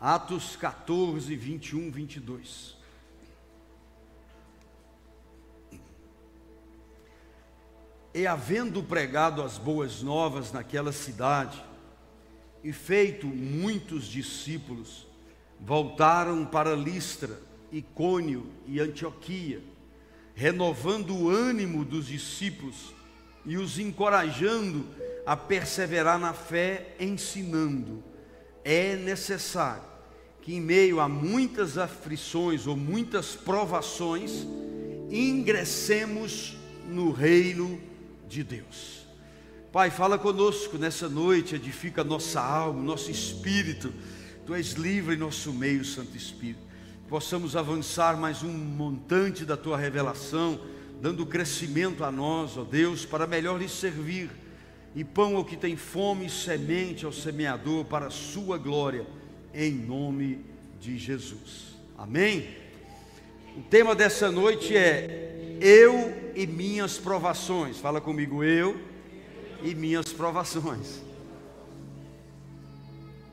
Atos 14, 21, 22. E havendo pregado as boas novas naquela cidade, e feito muitos discípulos, voltaram para Listra, Icônio e Antioquia, renovando o ânimo dos discípulos e os encorajando a perseverar na fé, ensinando. É necessário que, em meio a muitas aflições ou muitas provações, ingressemos no reino de Deus. Pai, fala conosco nessa noite, edifica nossa alma, nosso espírito. Tu és livre em nosso meio, Santo Espírito. Possamos avançar mais um montante da tua revelação, dando crescimento a nós, ó Deus, para melhor lhe servir. E pão ao que tem fome, e semente ao semeador, para a sua glória, em nome de Jesus. Amém? O tema dessa noite é Eu e minhas provações. Fala comigo, eu e minhas provações.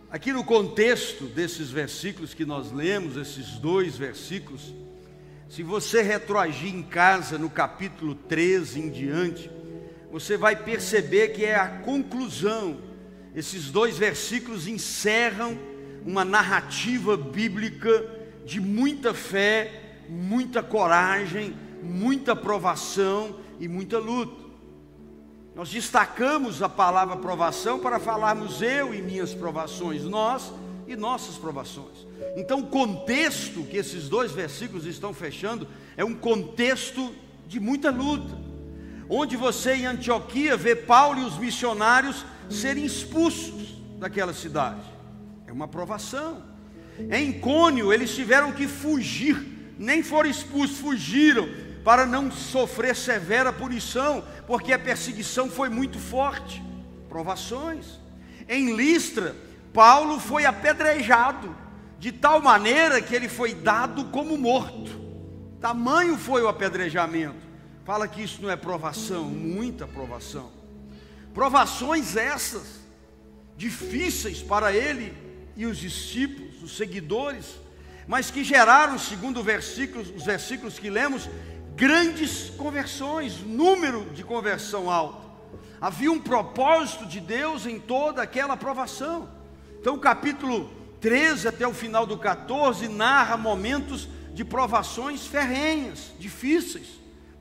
Aqui no contexto desses versículos que nós lemos, esses dois versículos, se você retroagir em casa no capítulo 13 em diante, você vai perceber que é a conclusão. Esses dois versículos encerram uma narrativa bíblica de muita fé, muita coragem, muita provação e muita luta. Nós destacamos a palavra provação para falarmos eu e minhas provações, nós e nossas provações. Então, o contexto que esses dois versículos estão fechando é um contexto de muita luta, onde você em Antioquia vê Paulo e os missionários serem expulsos daquela cidade. É uma provação. Em Cônio, eles tiveram que fugir, nem foram expulsos, fugiram para não sofrer severa punição, porque a perseguição foi muito forte. Provações. Em Listra, Paulo foi apedrejado, de tal maneira que ele foi dado como morto. Tamanho foi o apedrejamento. Fala que isso não é provação, muita provação. Provações essas, difíceis para ele e os discípulos, os seguidores, mas que geraram, segundo versículos, os versículos que lemos, grandes conversões, número de conversão alto. Havia um propósito de Deus em toda aquela aprovação. Então, o capítulo 13 até o final do 14 narra momentos de provações ferrenhas, difíceis,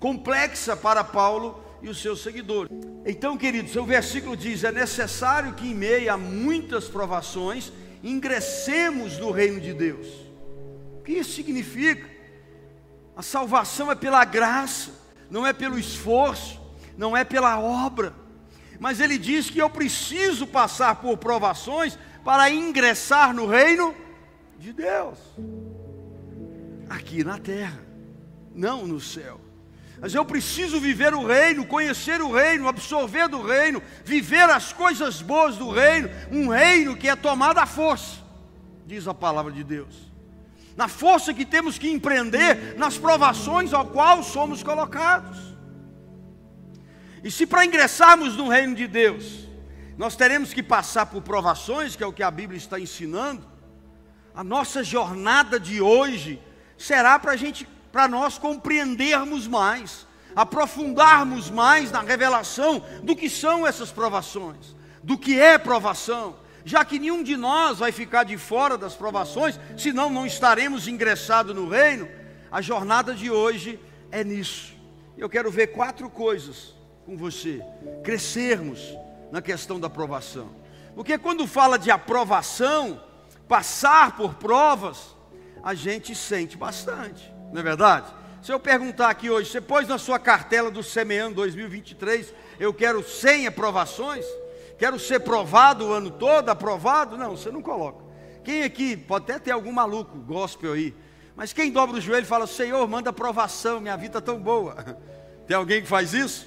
complexa para Paulo e os seus seguidores. Então, queridos, o versículo diz: é necessário que em meio a muitas provações ingressemos no reino de Deus. O que isso significa? A salvação é pela graça, não é pelo esforço, não é pela obra. Mas ele diz que eu preciso passar por provações para ingressar no reino de Deus. Aqui na terra, não no céu. Mas eu preciso viver o reino, conhecer o reino, absorver do reino, viver as coisas boas do reino, um reino que é tomado à força, diz a palavra de Deus na força que temos que empreender nas provações ao qual somos colocados. E se para ingressarmos no reino de Deus, nós teremos que passar por provações, que é o que a Bíblia está ensinando, a nossa jornada de hoje será para a gente, para nós compreendermos mais, aprofundarmos mais na revelação do que são essas provações, do que é provação, já que nenhum de nós vai ficar de fora das provações, senão não estaremos ingressados no reino, a jornada de hoje é nisso. Eu quero ver quatro coisas com você, crescermos na questão da aprovação. Porque quando fala de aprovação, passar por provas, a gente sente bastante, não é verdade? Se eu perguntar aqui hoje, você pôs na sua cartela do Semeando 2023, eu quero 100 aprovações, quero ser provado o ano todo, aprovado. Não, você não coloca. Quem aqui, pode até ter algum maluco gospel aí, mas quem dobra o joelho e fala, Senhor, manda aprovação, minha vida está tão boa. Tem alguém que faz isso?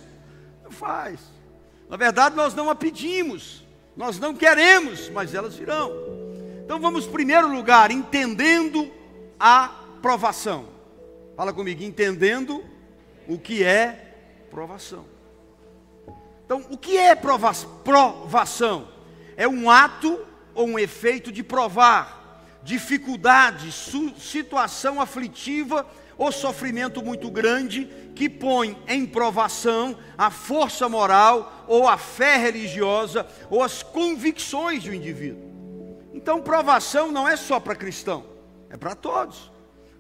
Não faz. Na verdade, nós não a pedimos, nós não queremos, mas elas virão. Então vamos, primeiro lugar, entendendo a provação. Fala comigo, entendendo o que é provação. Então, o que é provação? É um ato ou um efeito de provar, dificuldade, situação aflitiva ou sofrimento muito grande que põe em provação a força moral ou a fé religiosa ou as convicções do indivíduo. Então, provação não é só para cristão, é para todos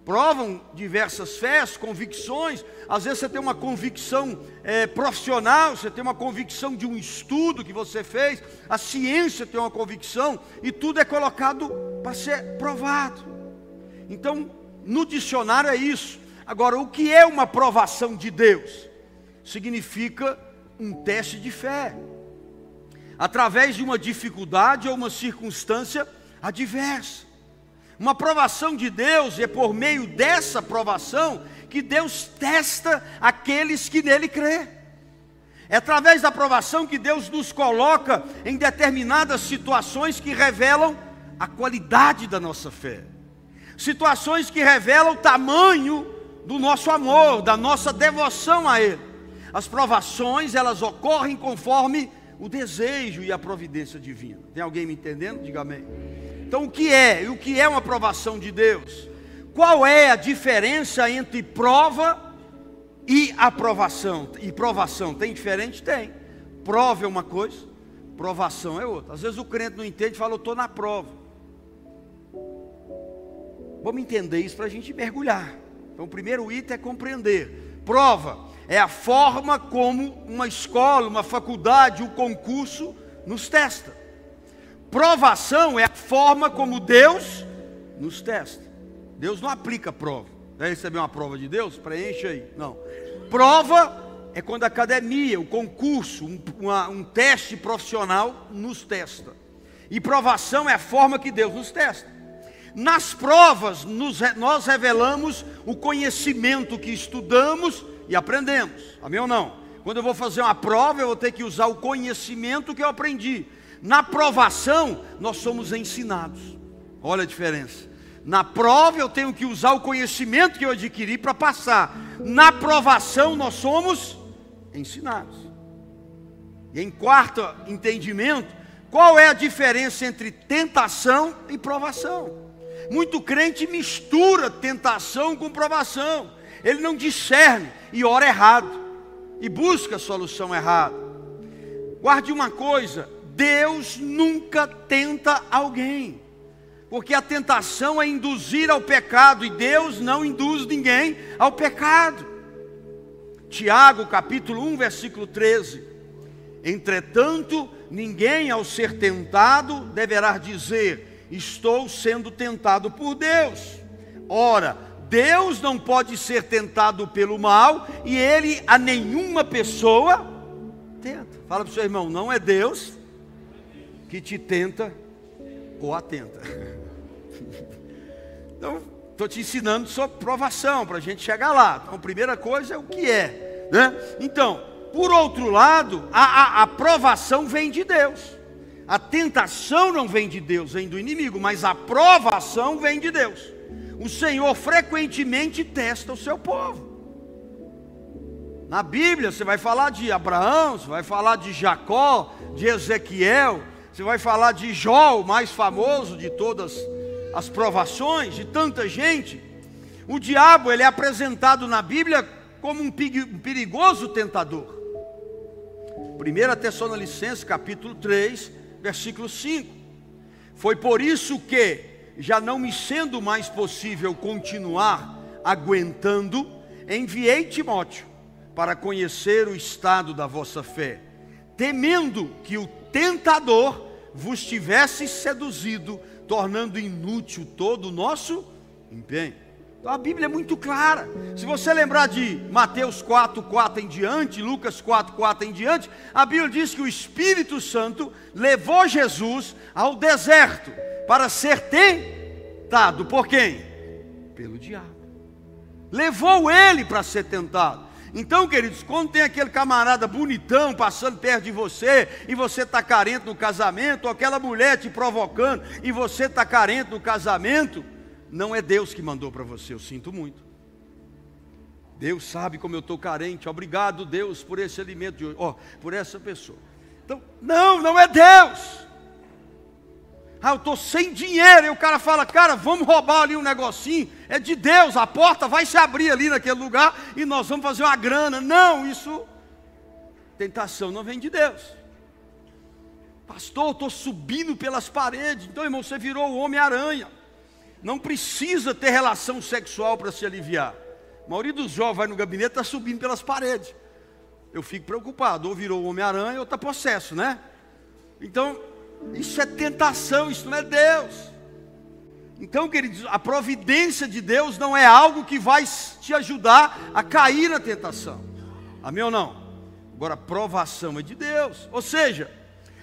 provam diversas fés, convicções. Às vezes você tem uma convicção é, profissional, você tem uma convicção de um estudo que você fez, a ciência tem uma convicção, e tudo é colocado para ser provado. Então, no dicionário é isso. Agora, o que é uma provação de Deus? Significa um teste de fé. Através de uma dificuldade ou uma circunstância adversa. Uma provação de Deus, e é por meio dessa provação que Deus testa aqueles que nele crê. É através da provação que Deus nos coloca em determinadas situações que revelam a qualidade da nossa fé. Situações que revelam o tamanho do nosso amor, da nossa devoção a Ele. As provações, elas ocorrem conforme o desejo e a providência divina. Tem alguém me entendendo? Diga amém. Então, o que é? E o que é uma aprovação de Deus? Qual é a diferença entre prova e aprovação? E provação tem diferente? Tem. Prova é uma coisa, provação é outra. Às vezes o crente não entende e fala, eu estou na prova. Vamos entender isso para a gente mergulhar. Então, o primeiro item é compreender. Prova é a forma como uma escola, uma faculdade, um concurso nos testa. Provação é a forma como Deus nos testa. Deus não aplica prova. Vai receber uma prova de Deus? Preenche aí. Não. Prova é quando a academia, o concurso, um, uma, um teste profissional nos testa. E provação é a forma que Deus nos testa. Nas provas, nos, nós revelamos o conhecimento que estudamos e aprendemos. Amém ou não? Quando eu vou fazer uma prova, eu vou ter que usar o conhecimento que eu aprendi. Na provação, nós somos ensinados. Olha a diferença. Na prova, eu tenho que usar o conhecimento que eu adquiri para passar. Na provação, nós somos ensinados. E em quarto entendimento, qual é a diferença entre tentação e provação? Muito crente mistura tentação com provação. Ele não discerne e ora errado e busca a solução errada. Guarde uma coisa: Deus nunca tenta alguém, porque a tentação é induzir ao pecado e Deus não induz ninguém ao pecado. Tiago, capítulo 1, versículo 13. Entretanto, ninguém ao ser tentado deverá dizer: Estou sendo tentado por Deus. Ora, Deus não pode ser tentado pelo mal e ele a nenhuma pessoa tenta. Fala para o seu irmão: não é Deus que te tenta ou atenta. Então, estou te ensinando sobre provação, para a gente chegar lá. Então, a primeira coisa é o que é. Né? Então, por outro lado, a, a, a provação vem de Deus. A tentação não vem de Deus, vem do inimigo, mas a provação vem de Deus. O Senhor frequentemente testa o seu povo. Na Bíblia você vai falar de Abraão, você vai falar de Jacó, de Ezequiel, você vai falar de Jó, o mais famoso de todas as provações, de tanta gente. O diabo, ele é apresentado na Bíblia como um perigoso tentador. 1 Tessalonicenses capítulo 3, versículo 5. Foi por isso que, já não me sendo mais possível continuar aguentando, enviei Timóteo para conhecer o estado da vossa fé, temendo que o tentador vos tivesse seduzido, tornando inútil todo o nosso empenho. Então a Bíblia é muito clara. Se você lembrar de Mateus 4, 4 em diante, Lucas 4, 4 em diante, a Bíblia diz que o Espírito Santo levou Jesus ao deserto para ser tentado. Por quem? Pelo diabo. Levou ele para ser tentado. Então, queridos, quando tem aquele camarada bonitão passando perto de você e você está carente no casamento, ou aquela mulher te provocando e você está carente no casamento, não é Deus que mandou para você, eu sinto muito. Deus sabe como eu estou carente, obrigado Deus por esse alimento de hoje, oh, por essa pessoa. Então, não, não é Deus. Ah, eu estou sem dinheiro. E o cara fala, cara, vamos roubar ali um negocinho. É de Deus, a porta vai se abrir ali naquele lugar e nós vamos fazer uma grana. Não, isso, tentação não vem de Deus. Pastor, eu estou subindo pelas paredes. Então, irmão, você virou o Homem-Aranha. Não precisa ter relação sexual para se aliviar. A maioria dos jovens vai no gabinete está subindo pelas paredes. Eu fico preocupado. Ou virou o Homem-Aranha ou está possesso, né? Então, isso é tentação, isso não é Deus. Então, queridos, a providência de Deus não é algo que vai te ajudar a cair na tentação. Amém ou não? Agora, provação é de Deus. Ou seja,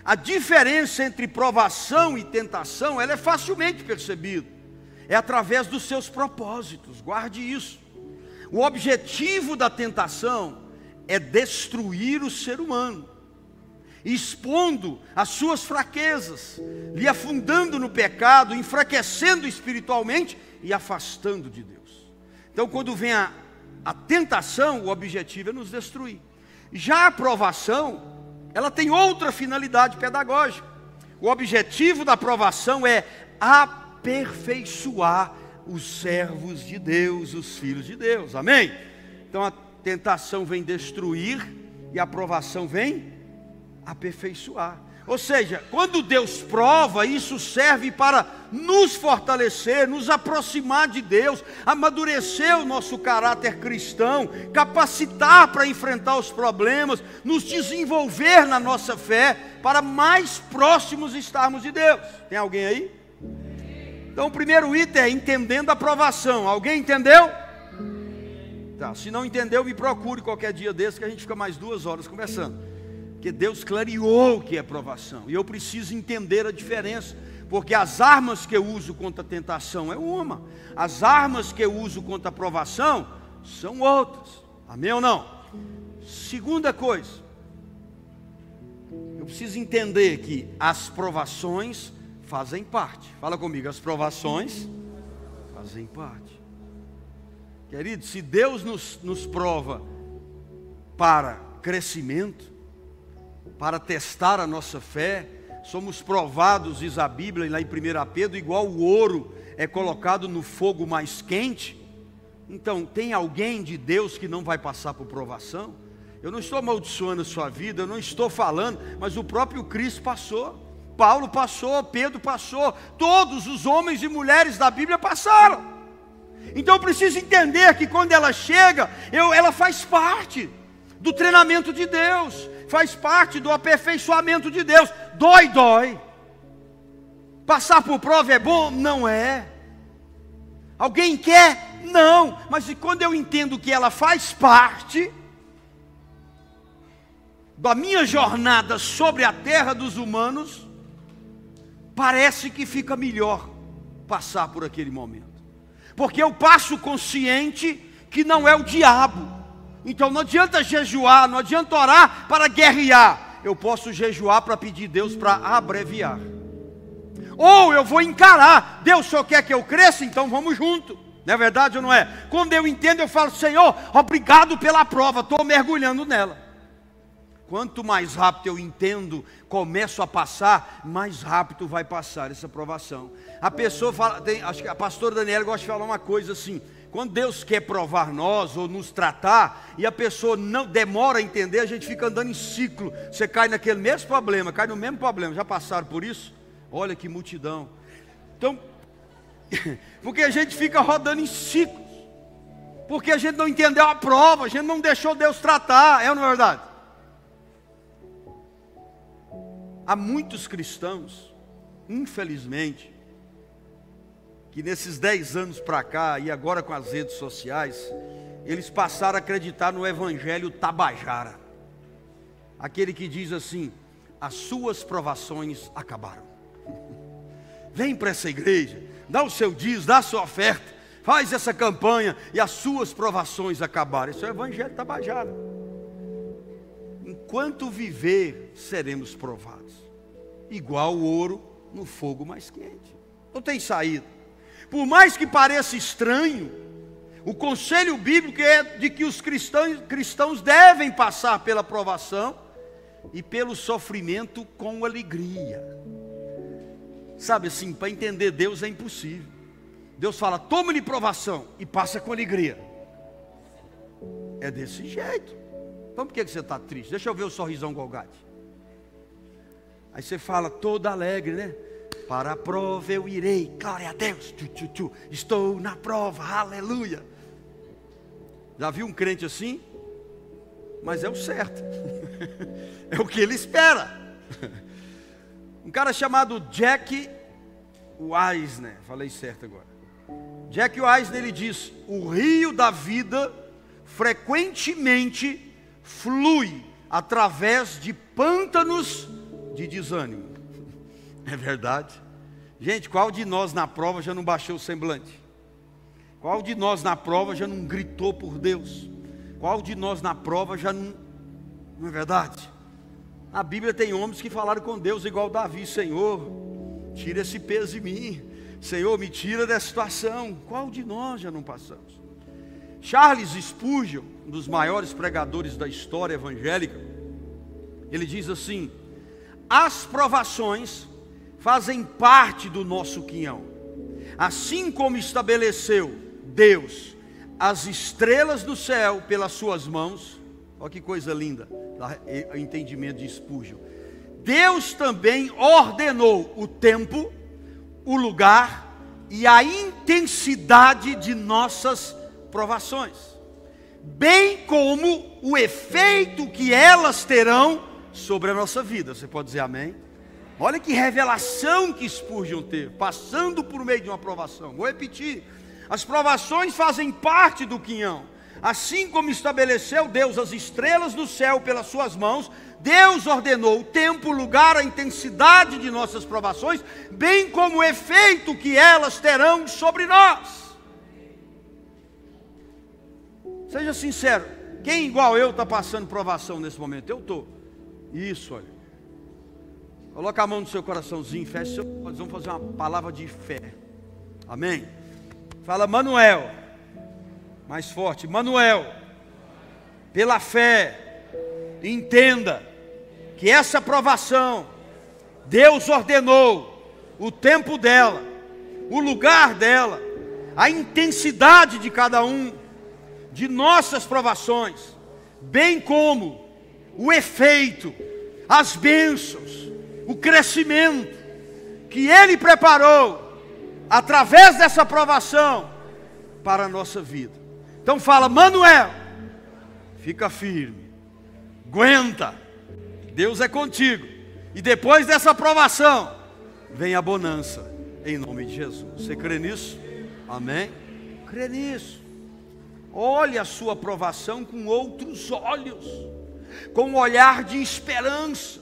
a diferença entre provação e tentação, ela é facilmente percebida. É através dos seus propósitos. Guarde isso. O objetivo da tentação é destruir o ser humano expondo as suas fraquezas, lhe afundando no pecado, enfraquecendo espiritualmente e afastando de Deus. Então, quando vem a, a tentação, o objetivo é nos destruir. Já a aprovação, ela tem outra finalidade pedagógica. O objetivo da aprovação é aperfeiçoar os servos de Deus, os filhos de Deus. Amém? Então a tentação vem destruir e a aprovação vem aperfeiçoar. Ou seja, quando Deus prova, isso serve para nos fortalecer, nos aproximar de Deus, amadurecer o nosso caráter cristão, capacitar para enfrentar os problemas, nos desenvolver na nossa fé, para mais próximos estarmos de Deus. Tem alguém aí? Então, o primeiro item é entendendo a aprovação. Alguém entendeu? Tá, se não entendeu, me procure qualquer dia desse que a gente fica mais duas horas conversando. Porque Deus clareou o que é provação. E eu preciso entender a diferença. Porque as armas que eu uso contra a tentação é uma. As armas que eu uso contra a provação são outras. Amém ou não? Segunda coisa. Eu preciso entender que as provações fazem parte. Fala comigo, as provações fazem parte. Querido, se Deus nos, nos prova para crescimento, para testar a nossa fé. Somos provados, diz a Bíblia lá em 1 Pedro, igual o ouro é colocado no fogo mais quente. Então, tem alguém de Deus que não vai passar por provação? Eu não estou amaldiçoando a sua vida, eu não estou falando, mas o próprio Cristo passou. Paulo passou, Pedro passou, todos os homens e mulheres da Bíblia passaram. Então eu preciso entender que quando ela chega, eu, ela faz parte do treinamento de Deus faz parte do aperfeiçoamento de Deus. Dói, dói. Passar por prova é bom? Não é. Alguém quer? Não. Mas quando eu entendo que ela faz parte da minha jornada sobre a terra dos humanos, parece que fica melhor passar por aquele momento. Porque eu passo consciente que não é o diabo, então não adianta jejuar, não adianta orar para guerrear. Eu posso jejuar para pedir Deus para abreviar. Ou eu vou encarar, Deus só quer que eu cresça, então vamos junto. Não é verdade ou não é? Quando eu entendo, eu falo, Senhor, obrigado pela prova, estou mergulhando nela. Quanto mais rápido eu entendo, começo a passar, mais rápido vai passar essa provação. A pessoa fala, tem, acho que a pastora Daniela gosta de falar uma coisa assim: quando Deus quer provar nós ou nos tratar e a pessoa não demora a entender, a gente fica andando em ciclo. Você cai naquele mesmo problema, cai no mesmo problema. Já passaram por isso? Olha que multidão. Então, porque a gente fica rodando em ciclos. Porque a gente não entendeu a prova, a gente não deixou Deus tratar, é ou não é verdade? Há muitos cristãos, infelizmente, que nesses dez anos para cá, e agora com as redes sociais, eles passaram a acreditar no Evangelho Tabajara. Aquele que diz assim: as suas provações acabaram. Vem para essa igreja, dá o seu dízimo, dá a sua oferta, faz essa campanha e as suas provações acabaram. Isso é o Evangelho Tabajara. Enquanto viver, seremos provados, igual o ouro no fogo mais quente. Não tem saída. Por mais que pareça estranho, o conselho bíblico é de que os cristãos, cristãos devem passar pela provação e pelo sofrimento com alegria. Sabe assim, para entender Deus é impossível. Deus fala, toma-lhe provação e passa com alegria. É desse jeito. Então por que você está triste? Deixa eu ver o sorrisão Golgate. Aí você fala todo alegre, né? Para a prova eu irei, glória a Deus, tchu, tchu, tchu. estou na prova, aleluia. Já viu um crente assim? Mas é o certo, é o que ele espera. Um cara chamado Jack Wisner, falei certo agora. Jack Wisner ele diz: o rio da vida frequentemente flui através de pântanos de desânimo. É verdade. Gente, qual de nós na prova já não baixou o semblante? Qual de nós na prova já não gritou por Deus? Qual de nós na prova já não. Não é verdade? A Bíblia tem homens que falaram com Deus igual Davi: Senhor, tira esse peso de mim. Senhor, me tira dessa situação. Qual de nós já não passamos? Charles Spurgeon, um dos maiores pregadores da história evangélica, ele diz assim: as provações fazem parte do nosso quinhão, assim como estabeleceu Deus as estrelas do céu pelas suas mãos. Olha que coisa linda, o entendimento de Spurgeon. Deus também ordenou o tempo, o lugar e a intensidade de nossas provações, bem como o efeito que elas terão sobre a nossa vida. Você pode dizer amém? Olha que revelação que Spurgeon teve, passando por meio de uma provação. Vou repetir: as provações fazem parte do quinhão. Assim como estabeleceu Deus as estrelas do céu pelas suas mãos, Deus ordenou o tempo, o lugar, a intensidade de nossas provações, bem como o efeito que elas terão sobre nós. Seja sincero, quem igual eu está passando provação nesse momento? Eu estou. Isso, olha. Coloca a mão no seu coraçãozinho, feche seu vamos fazer uma palavra de fé. Amém? Fala, Manuel. Mais forte, Manuel. Pela fé, entenda que essa provação, Deus ordenou o tempo dela, o lugar dela, a intensidade de cada um de nossas provações, bem como o efeito, as bênçãos, o crescimento que Ele preparou através dessa provação para a nossa vida. Então fala, Manuel, fica firme, aguenta, Deus é contigo. E depois dessa aprovação, vem a bonança, em nome de Jesus. Você crê nisso? Amém? Crê nisso. Olhe a sua aprovação com outros olhos, com um olhar de esperança,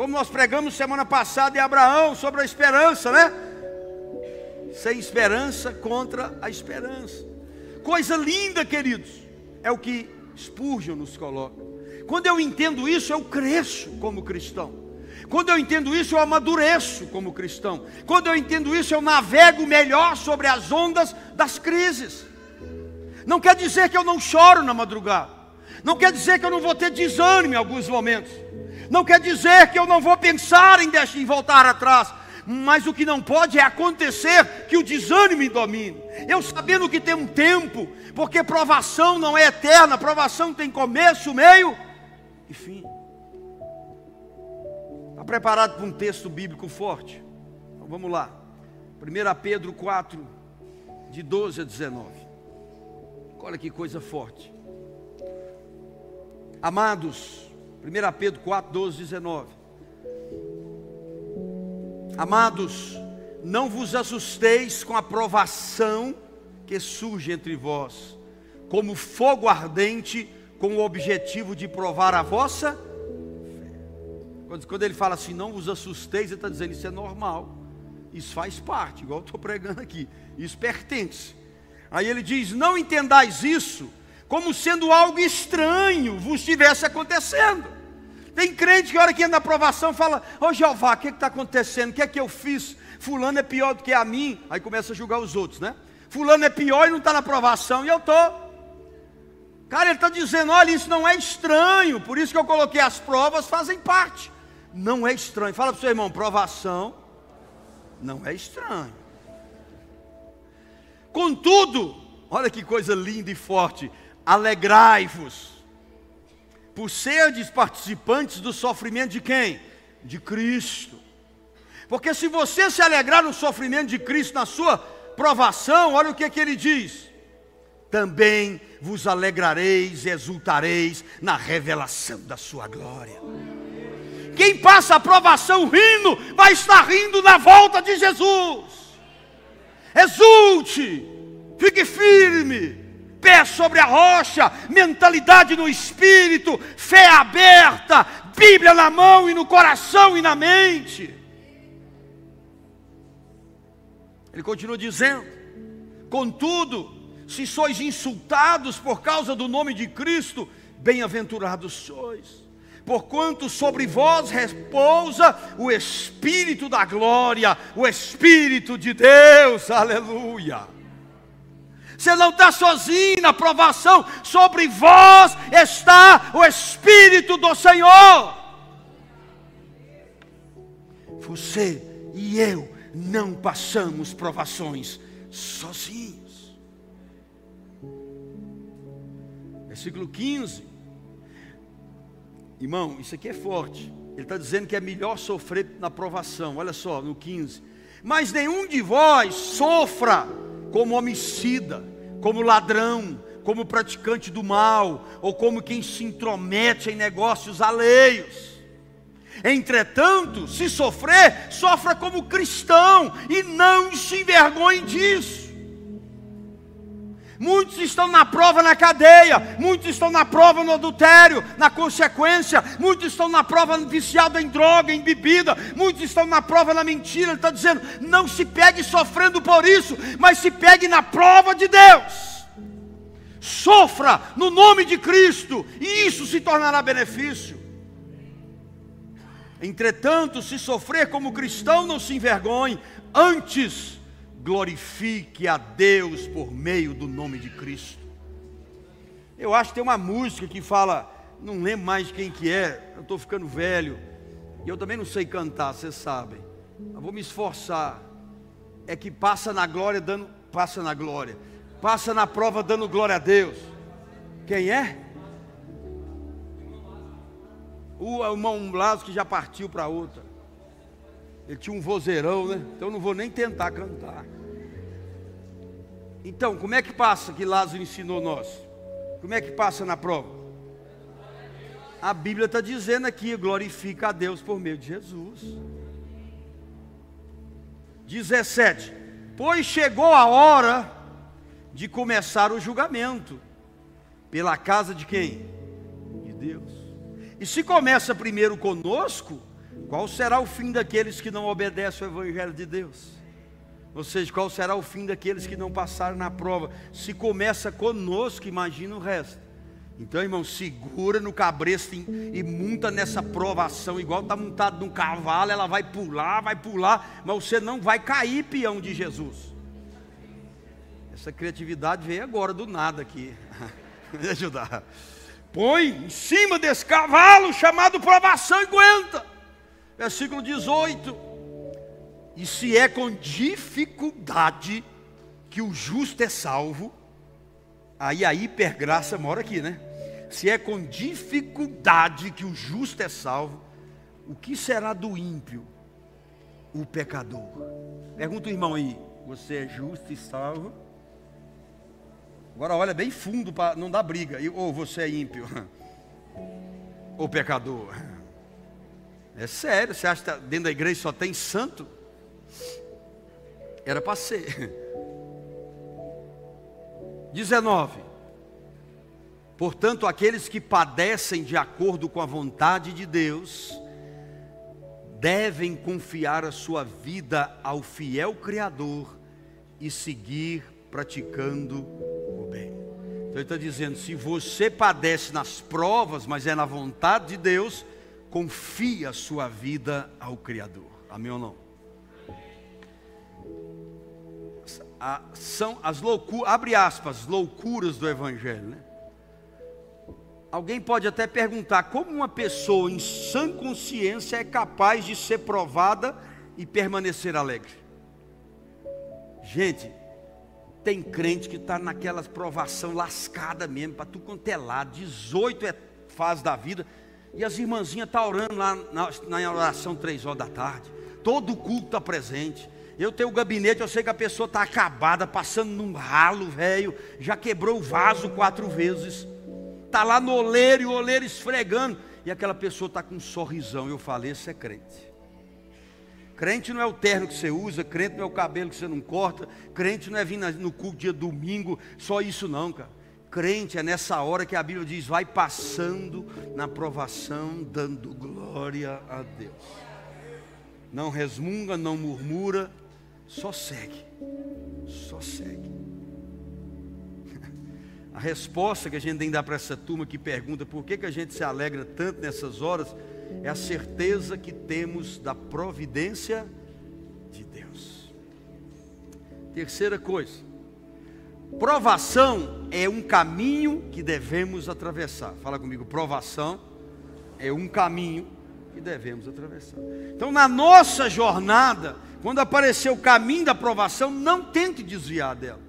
como nós pregamos semana passada em Abraão sobre a esperança, né? Sem esperança contra a esperança. Coisa linda, queridos, é o que Spurgeon nos coloca. Quando eu entendo isso, eu cresço como cristão. Quando eu entendo isso, eu amadureço como cristão. Quando eu entendo isso, eu navego melhor sobre as ondas das crises. Não quer dizer que eu não choro na madrugada. Não quer dizer que eu não vou ter desânimo em alguns momentos. Não quer dizer que eu não vou pensar em, em voltar atrás. Mas o que não pode é acontecer que o desânimo me domine. Eu sabendo que tem um tempo, porque provação não é eterna, provação tem começo, meio e fim. Está preparado para um texto bíblico forte? Então vamos lá. 1 Pedro 4, de 12 a 19. Olha que coisa forte. Amados, 1 Pedro 4, 12, 19. Amados, não vos assusteis com a provação que surge entre vós, como fogo ardente, com o objetivo de provar a vossa fé. Quando ele fala assim, não vos assusteis, ele está dizendo isso é normal, isso faz parte, igual eu estou pregando aqui, isso pertence. Aí ele diz: Não entendais isso como sendo algo estranho vos estivesse acontecendo. Tem crente que, a hora que entra na aprovação, fala: Ô oh, Jeová, o que está acontecendo? O que é que eu fiz? Fulano é pior do que a mim. Aí começa a julgar os outros, né? Fulano é pior e não está na aprovação, e eu estou. Cara, ele está dizendo: olha, isso não é estranho, por isso que eu coloquei as provas, fazem parte. Não é estranho. Fala para o seu irmão: provação não é estranho. Contudo, olha que coisa linda e forte, alegrai-vos, por serdes participantes do sofrimento de quem? De Cristo. Porque se você se alegrar no sofrimento de Cristo, na sua provação, olha o que, é que ele diz: também vos alegrareis exultareis na revelação da sua glória. Quem passa a provação rindo, vai estar rindo na volta de Jesus. Exulte, fique firme, pé sobre a rocha, mentalidade no espírito, fé aberta, Bíblia na mão e no coração e na mente. Ele continua dizendo: Contudo, se sois insultados por causa do nome de Cristo, bem-aventurados sois, porquanto sobre vós repousa o Espírito da glória, o Espírito de Deus, aleluia. Você não está sozinho na provação, sobre vós está o Espírito do Senhor. Você e eu não passamos provações sozinhos. Versículo 15. Irmão, isso aqui é forte. Ele está dizendo que é melhor sofrer na provação. Olha só, no 15. Mas nenhum de vós sofra como homicida, como ladrão, como praticante do mal, ou como quem se intromete em negócios alheios. Entretanto, se sofrer, sofra como cristão e não se envergonhe disso. Muitos estão na prova na cadeia, muitos estão na prova no adultério, na consequência, muitos estão na prova viciado em droga, em bebida, muitos estão na prova na mentira. Ele está dizendo: não se pegue sofrendo por isso, mas se pegue na prova de Deus. Sofra no nome de Cristo, e isso se tornará benefício. Entretanto, se sofrer como cristão, não se envergonhe, antes glorifique a Deus por meio do nome de Cristo. Eu acho que tem uma música que fala, não lembro mais quem que é, eu estou ficando velho, e eu também não sei cantar, vocês sabem. Eu vou me esforçar. É que passa na glória dando, passa na glória, passa na prova dando glória a Deus. Quem é? O irmão Lázaro que já partiu para outra. Ele tinha um vozeirão, né? Então não vou nem tentar cantar. Então, como é que passa que Lázaro ensinou nós? Como é que passa na prova? A Bíblia está dizendo aqui: glorifica a Deus por meio de Jesus. 17: Pois chegou a hora de começar o julgamento, pela casa de quem? De Deus. E se começa primeiro conosco, qual será o fim daqueles que não obedecem ao Evangelho de Deus? Ou seja, qual será o fim daqueles que não passaram na prova? Se começa conosco, imagina o resto. Então, irmão, segura no cabresto e monta nessa provação, igual está montado num cavalo, ela vai pular, vai pular, mas você não vai cair, peão de Jesus. Essa criatividade veio agora do nada aqui. Me ajudar. Põe em cima desse cavalo chamado provação e aguenta versículo 18. E se é com dificuldade que o justo é salvo, aí a hipergraça mora aqui, né? Se é com dificuldade que o justo é salvo, o que será do ímpio, o pecador? Pergunta o irmão aí, você é justo e salvo? Agora olha bem fundo para não dar briga. Ou você é ímpio, ou pecador. É sério, você acha que tá dentro da igreja só tem santo? Era para ser. 19. Portanto, aqueles que padecem de acordo com a vontade de Deus, devem confiar a sua vida ao fiel Criador e seguir praticando o bem. Então ele está dizendo: se você padece nas provas, mas é na vontade de Deus, confie a sua vida ao Criador. Amém ou não? são as loucuras, abre aspas, loucuras do Evangelho, né? Alguém pode até perguntar como uma pessoa em sã consciência é capaz de ser provada e permanecer alegre. Gente, tem crente que está naquela provação lascada mesmo, para tu quanto é lado, 18 é fase da vida, e as irmãzinhas estão tá orando lá na, na oração três horas da tarde, todo culto está presente. Eu tenho o gabinete, eu sei que a pessoa está acabada, passando num ralo, velho, já quebrou o vaso quatro vezes, está lá no oleiro e o oleiro esfregando, e aquela pessoa está com um sorrisão. Eu falei, esse é crente. Crente não é o terno que você usa, crente não é o cabelo que você não corta, crente não é vir no culto dia domingo, só isso não, cara. Crente é nessa hora que a Bíblia diz: vai passando na provação, dando glória a Deus. Não resmunga, não murmura, só segue. Só segue. A resposta que a gente tem que dar para essa turma que pergunta por que, que a gente se alegra tanto nessas horas é a certeza que temos da providência de Deus. Terceira coisa, provação é um caminho que devemos atravessar. Fala comigo, provação é um caminho que devemos atravessar. Então, na nossa jornada, quando aparecer o caminho da provação, não tente desviar dela.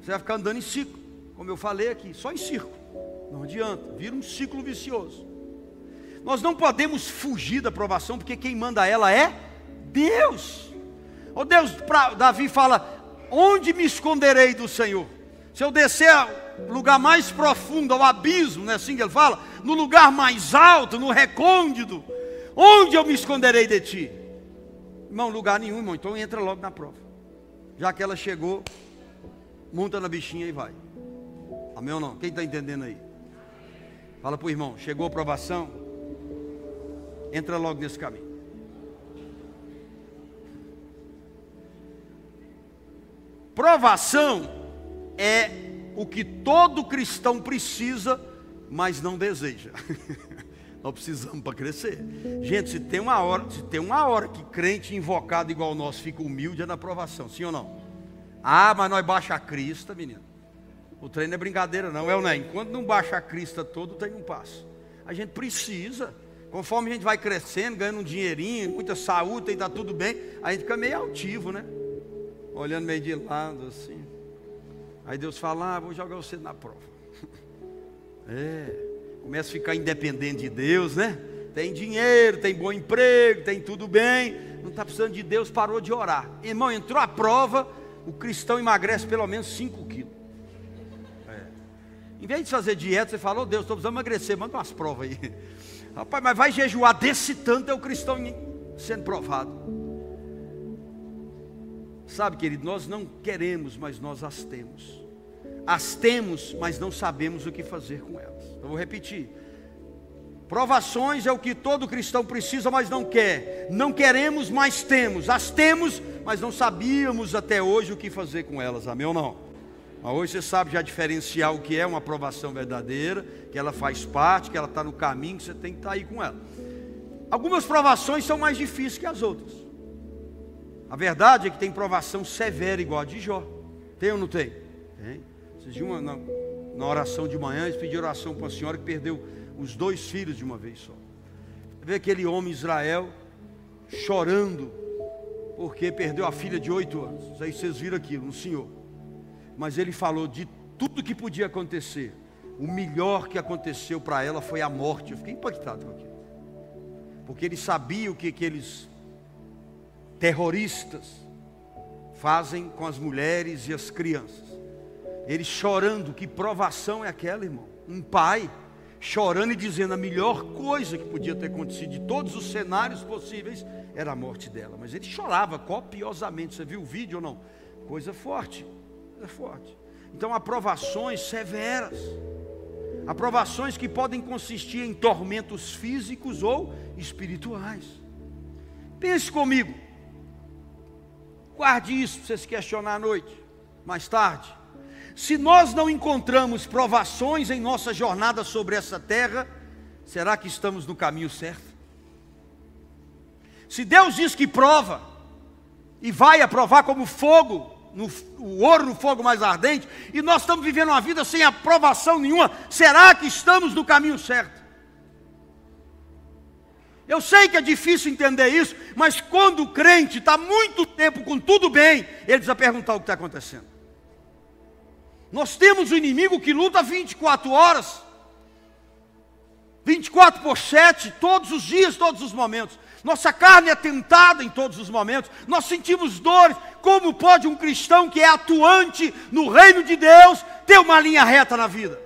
Você vai ficar andando em ciclo, como eu falei aqui, só em círculo. Não adianta, vira um ciclo vicioso. Nós não podemos fugir da provação, porque quem manda ela é Deus. Oh Deus, pra, Davi fala: onde me esconderei do Senhor? Se eu descer ao lugar mais profundo, ao abismo, não é assim que ele fala? No lugar mais alto, no recôndito, onde eu me esconderei de ti? Irmão, lugar nenhum, irmão. Então entra logo na prova. Já que ela chegou, monta na bichinha e vai. Amém ou não? Quem está entendendo aí? Fala para o irmão, chegou a provação? entra logo nesse caminho. Provação é o que todo cristão precisa, mas não deseja. Nós precisamos para crescer. Gente, se tem uma hora, se tem uma hora que crente invocado igual nosso fica humilde é na provação, sim ou não? Ah, mas nós baixa a crista, menino. O treino é brincadeira, não é ou não é? Enquanto não baixa a crista todo, tem um passo. A gente precisa. Conforme a gente vai crescendo, ganhando um dinheirinho, muita saúde, e está tudo bem, a gente fica meio altivo, né? Olhando meio de lado assim. Aí Deus fala: ah, vou jogar você na prova. É, começa a ficar independente de Deus, né? Tem dinheiro, tem bom emprego, tem tudo bem, não está precisando de Deus, parou de orar. Irmão, entrou a prova, o cristão emagrece pelo menos 5 quilos. É. Em vez de fazer dieta, você fala, oh Deus, estou precisando emagrecer, manda umas provas aí. Rapaz, mas vai jejuar desse tanto é o cristão sendo provado. Sabe, querido, nós não queremos, mas nós as temos. As temos, mas não sabemos o que fazer com elas. Eu vou repetir. Provações é o que todo cristão precisa, mas não quer. Não queremos, mas temos. As temos, mas não sabíamos até hoje o que fazer com elas. Amém ou não? Mas hoje você sabe já diferenciar o que é uma aprovação verdadeira, que ela faz parte, que ela está no caminho, que você tem que estar tá aí com ela. Algumas provações são mais difíceis que as outras. A verdade é que tem provação severa, igual a de Jó. Tem ou não tem? Tem. Vocês uma, na, na oração de manhã, eles pediram oração para uma senhora que perdeu os dois filhos de uma vez só. Vê aquele homem Israel chorando porque perdeu a filha de oito anos. Aí vocês viram aquilo, um senhor mas ele falou de tudo que podia acontecer. O melhor que aconteceu para ela foi a morte. Eu fiquei impactado com aquilo. Porque ele sabia o que aqueles terroristas fazem com as mulheres e as crianças. Ele chorando, que provação é aquela, irmão? Um pai chorando e dizendo a melhor coisa que podia ter acontecido de todos os cenários possíveis era a morte dela. Mas ele chorava copiosamente. Você viu o vídeo ou não? Coisa forte é forte. Então, aprovações severas. Aprovações que podem consistir em tormentos físicos ou espirituais. Pense comigo. Guarde isso para você se questionar à noite, mais tarde. Se nós não encontramos provações em nossa jornada sobre essa terra, será que estamos no caminho certo? Se Deus diz que prova, e vai aprovar como fogo, no, o ouro no fogo mais ardente, e nós estamos vivendo uma vida sem aprovação nenhuma, será que estamos no caminho certo? Eu sei que é difícil entender isso, mas quando o crente está muito tempo com tudo bem, ele precisa perguntar o que está acontecendo. Nós temos um inimigo que luta 24 horas, 24 por 7, todos os dias, todos os momentos. Nossa carne é tentada em todos os momentos, nós sentimos dores. Como pode um cristão que é atuante no reino de Deus ter uma linha reta na vida?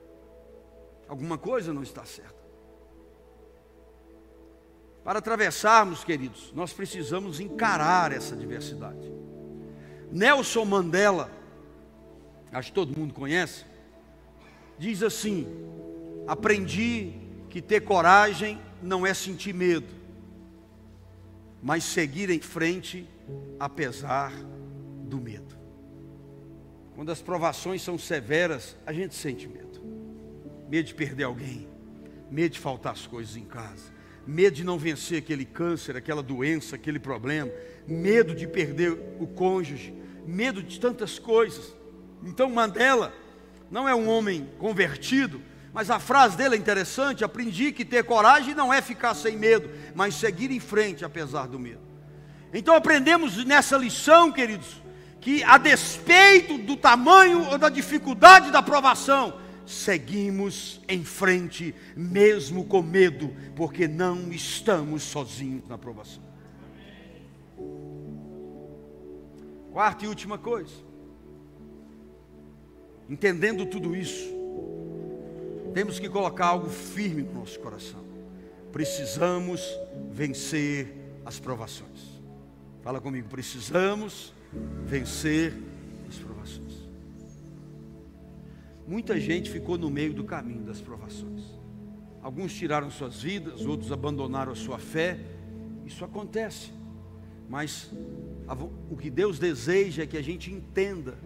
Alguma coisa não está certa. Para atravessarmos, queridos, nós precisamos encarar essa diversidade. Nelson Mandela, acho que todo mundo conhece, diz assim: aprendi que ter coragem não é sentir medo, mas seguir em frente apesar do medo. Quando as provações são severas, a gente sente medo. Medo de perder alguém, medo de faltar as coisas em casa, medo de não vencer aquele câncer, aquela doença, aquele problema, medo de perder o cônjuge, medo de tantas coisas. Então Mandela não é um homem convertido, mas a frase dele é interessante: aprendi que ter coragem não é ficar sem medo, mas seguir em frente apesar do medo. Então aprendemos nessa lição, queridos, que a despeito do tamanho ou da dificuldade da provação, seguimos em frente, mesmo com medo, porque não estamos sozinhos na provação. Quarta e última coisa, entendendo tudo isso, temos que colocar algo firme no nosso coração. Precisamos vencer as provações. Fala comigo, precisamos vencer as provações. Muita gente ficou no meio do caminho das provações. Alguns tiraram suas vidas, outros abandonaram a sua fé. Isso acontece. Mas o que Deus deseja é que a gente entenda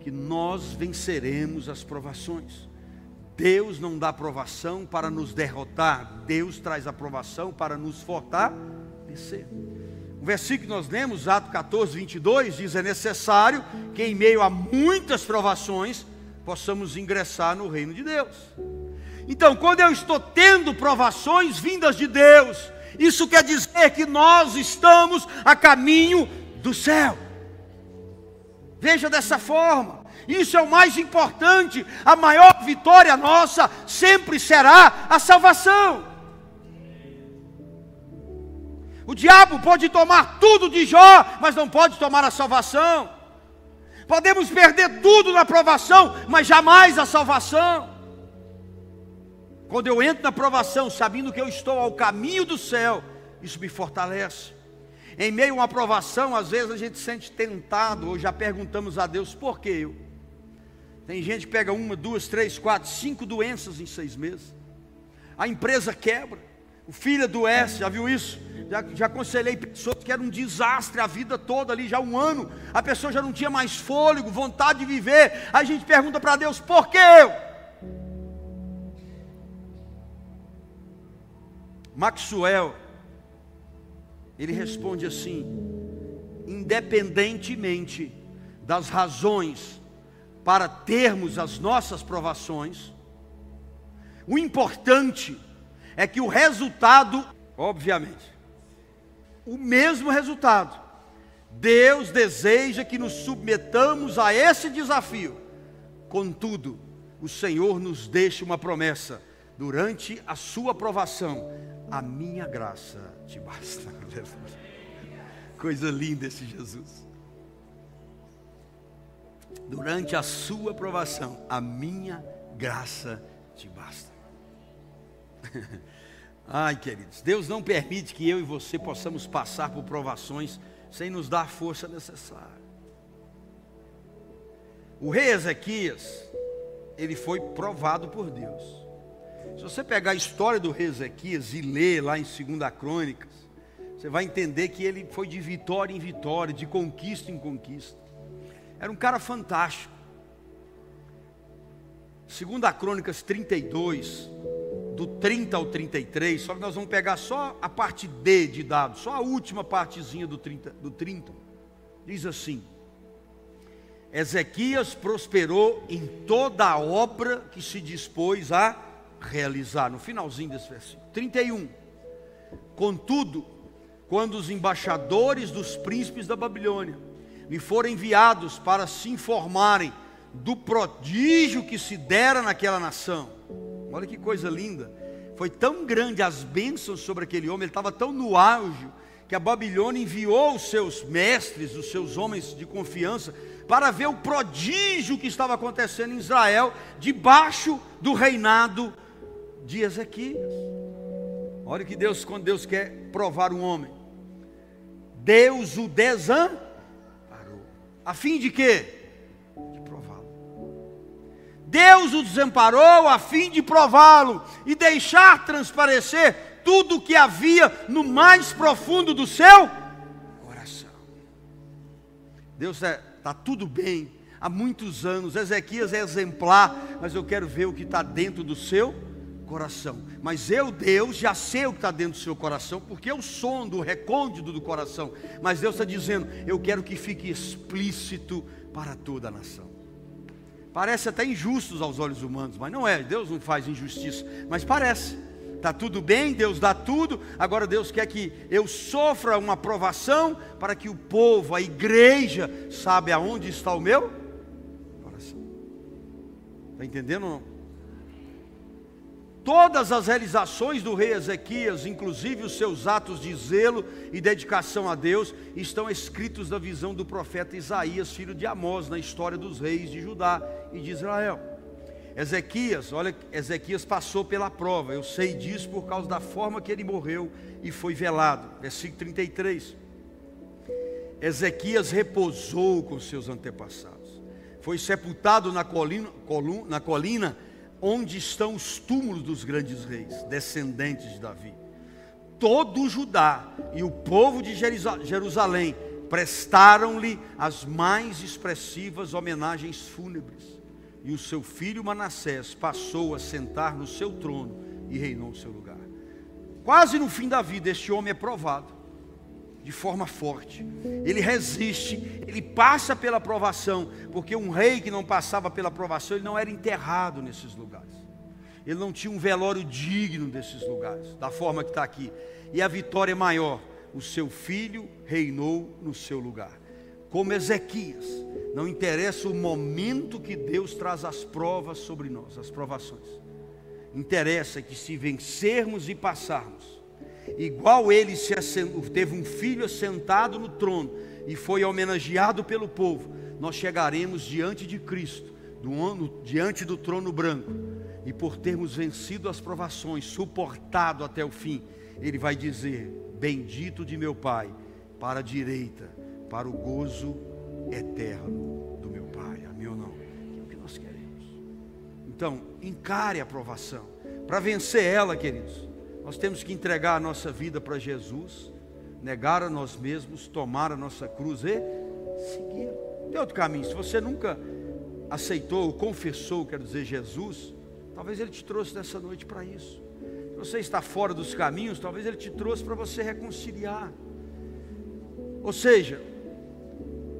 que nós venceremos as provações. Deus não dá aprovação para nos derrotar, Deus traz aprovação para nos fortalecer. O versículo que nós lemos, Atos 14, 22, diz: É necessário que em meio a muitas provações possamos ingressar no reino de Deus. Então, quando eu estou tendo provações vindas de Deus, isso quer dizer que nós estamos a caminho do céu. Veja dessa forma. Isso é o mais importante. A maior vitória nossa sempre será a salvação. O diabo pode tomar tudo de Jó, mas não pode tomar a salvação. Podemos perder tudo na provação, mas jamais a salvação. Quando eu entro na provação, sabendo que eu estou ao caminho do céu, isso me fortalece. Em meio a uma provação, às vezes a gente se sente tentado, ou já perguntamos a Deus, por que eu? Tem gente que pega uma, duas, três, quatro, cinco doenças em seis meses. A empresa quebra, o filho adoece, já viu isso? Já, já aconselhei pessoas que era um desastre a vida toda ali, já um ano, a pessoa já não tinha mais fôlego, vontade de viver. Aí a gente pergunta para Deus, por que eu? Maxwell, ele responde assim: independentemente das razões para termos as nossas provações, o importante é que o resultado, obviamente, o mesmo resultado. Deus deseja que nos submetamos a esse desafio. Contudo, o Senhor nos deixa uma promessa: durante a sua provação, a minha graça te basta. Coisa linda esse Jesus durante a sua provação, a minha graça te basta. Ai, queridos, Deus não permite que eu e você possamos passar por provações sem nos dar a força necessária. O rei Ezequias, ele foi provado por Deus. Se você pegar a história do rei Ezequias e ler lá em 2 Crônicas, você vai entender que ele foi de vitória em vitória, de conquista em conquista. Era um cara fantástico. Segunda Crônicas 32, do 30 ao 33, só que nós vamos pegar só a parte D de dados, só a última partezinha do 30, do 30. Diz assim: Ezequias prosperou em toda a obra que se dispôs a realizar, no finalzinho desse versículo. 31. Contudo, quando os embaixadores dos príncipes da Babilônia lhe foram enviados para se informarem do prodígio que se dera naquela nação, olha que coisa linda, foi tão grande as bênçãos sobre aquele homem, ele estava tão no auge, que a Babilônia enviou os seus mestres, os seus homens de confiança, para ver o prodígio que estava acontecendo em Israel, debaixo do reinado de Ezequias. Olha que Deus, quando Deus quer provar um homem, Deus o desamparou. A fim de quê? Deus o desamparou a fim de prová-lo e deixar transparecer tudo o que havia no mais profundo do seu coração. Deus é está tudo bem, há muitos anos, Ezequias é exemplar, mas eu quero ver o que está dentro do seu coração. Mas eu, Deus, já sei o que está dentro do seu coração, porque eu sondo o recôndito do coração. Mas Deus está dizendo, eu quero que fique explícito para toda a nação. Parece até injusto aos olhos humanos, mas não é, Deus não faz injustiça, mas parece está tudo bem, Deus dá tudo, agora Deus quer que eu sofra uma provação para que o povo, a igreja, sabe aonde está o meu coração. Está entendendo ou não? Todas as realizações do rei Ezequias, inclusive os seus atos de zelo e dedicação a Deus, estão escritos na visão do profeta Isaías, filho de Amós, na história dos reis de Judá e de Israel. Ezequias, olha, Ezequias passou pela prova, eu sei disso por causa da forma que ele morreu e foi velado. Versículo 33. Ezequias repousou com seus antepassados, foi sepultado na colina, na colina onde estão os túmulos dos grandes reis, descendentes de Davi. Todo o Judá e o povo de Jerusalém prestaram-lhe as mais expressivas homenagens fúnebres e o seu filho Manassés passou a sentar no seu trono e reinou no seu lugar. Quase no fim da vida, este homem é provado de forma forte. Ele resiste, ele passa pela provação, porque um rei que não passava pela provação, ele não era enterrado nesses lugares. Ele não tinha um velório digno desses lugares, da forma que está aqui. E a vitória é maior: o seu filho reinou no seu lugar como Ezequias, não interessa o momento que Deus traz as provas sobre nós, as provações. Interessa que se vencermos e passarmos, igual ele se teve um filho assentado no trono e foi homenageado pelo povo, nós chegaremos diante de Cristo, do, diante do trono branco, e por termos vencido as provações, suportado até o fim, ele vai dizer: Bendito de meu Pai, para a direita para o gozo eterno do meu Pai. Amém ou não? É o que nós queremos. Então, encare a provação. Para vencer ela, queridos, nós temos que entregar a nossa vida para Jesus, negar a nós mesmos, tomar a nossa cruz e seguir. Tem outro caminho. Se você nunca aceitou, confessou, quero dizer, Jesus, talvez Ele te trouxe nessa noite para isso. Se você está fora dos caminhos, talvez Ele te trouxe para você reconciliar. Ou seja,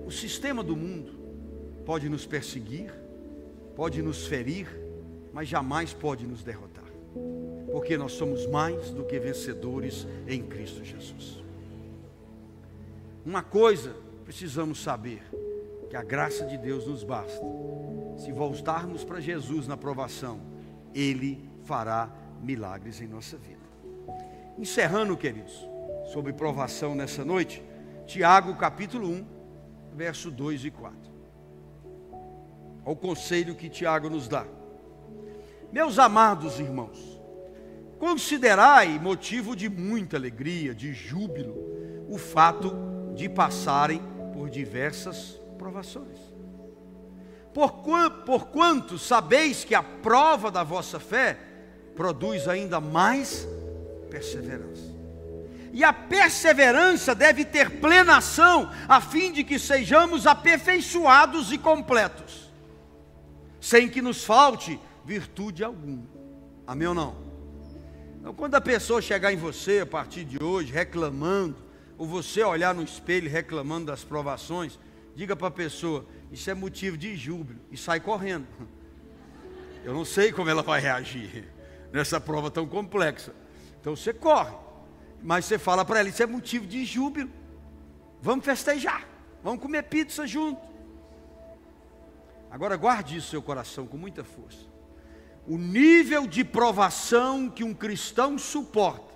o sistema do mundo pode nos perseguir, pode nos ferir, mas jamais pode nos derrotar, porque nós somos mais do que vencedores em Cristo Jesus. Uma coisa precisamos saber: que a graça de Deus nos basta. Se voltarmos para Jesus na provação, Ele fará milagres em nossa vida. Encerrando, queridos, sobre provação nessa noite, Tiago capítulo 1, verso 2 e 4. Ao conselho que Tiago nos dá. Meus amados irmãos, considerai motivo de muita alegria, de júbilo, o fato de passarem por diversas provações. Por quanto sabeis que a prova da vossa fé produz ainda mais perseverança. E a perseverança deve ter plena ação, a fim de que sejamos aperfeiçoados e completos, sem que nos falte virtude alguma. Amém ou não? Então, quando a pessoa chegar em você a partir de hoje reclamando, ou você olhar no espelho reclamando das provações, diga para a pessoa: Isso é motivo de júbilo, e sai correndo. Eu não sei como ela vai reagir. nessa prova tão complexa. Então você corre, mas você fala para ela: Isso é motivo de júbilo. Vamos festejar, vamos comer pizza junto. Agora guarde isso no seu coração com muita força. O nível de provação que um cristão suporta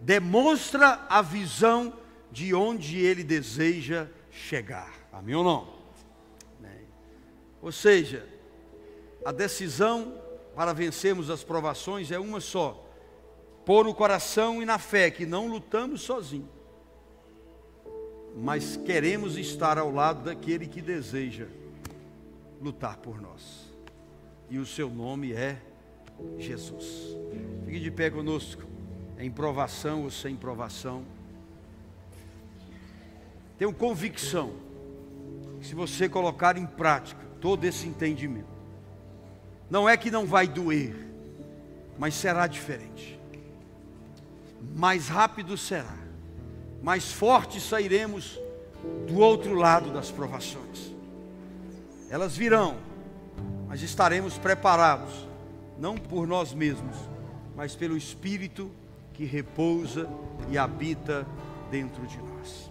demonstra a visão de onde ele deseja chegar. Amém ou não? Ou seja, a decisão para vencermos as provações é uma só: pôr no coração e na fé que não lutamos sozinhos, mas queremos estar ao lado daquele que deseja lutar por nós. E o seu nome é Jesus. Fique de pé conosco, em provação ou sem provação. Tenho convicção que se você colocar em prática todo esse entendimento, não é que não vai doer, mas será diferente. Mais rápido será, mais forte sairemos do outro lado das provações. Elas virão, mas estaremos preparados, não por nós mesmos, mas pelo Espírito que repousa e habita dentro de nós.